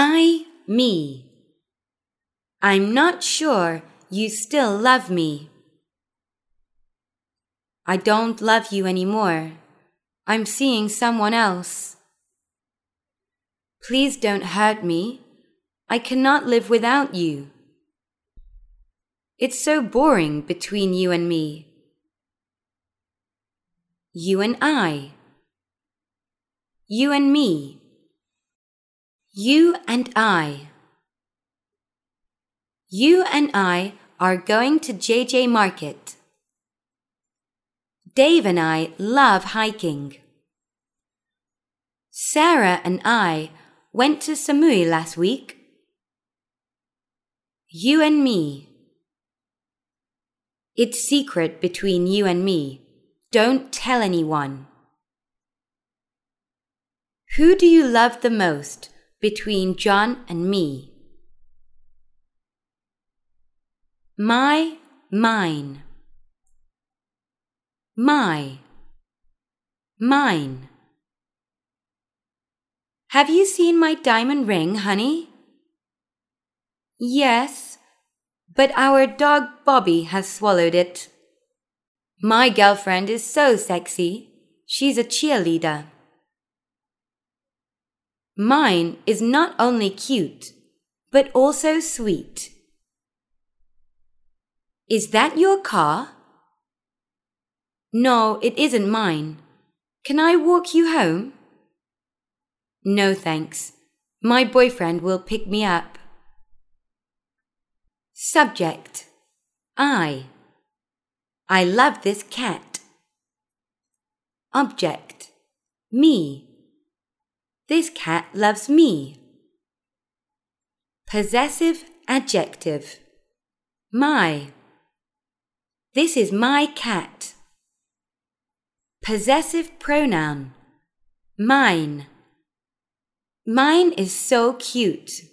I, me. I'm not sure you still love me. I don't love you anymore. I'm seeing someone else. Please don't hurt me. I cannot live without you. It's so boring between you and me. You and I. You and me. You and I. You and I are going to JJ Market. Dave and I love hiking. Sarah and I went to Samui last week. You and me. It's secret between you and me. Don't tell anyone. Who do you love the most between John and me? My, mine. My, mine. Have you seen my diamond ring, honey? Yes, but our dog Bobby has swallowed it. My girlfriend is so sexy. She's a cheerleader. Mine is not only cute, but also sweet. Is that your car? No, it isn't mine. Can I walk you home? No, thanks. My boyfriend will pick me up. Subject I. I love this cat. Object Me. This cat loves me. Possessive adjective My. This is my cat. Possessive pronoun Mine. Mine is so cute.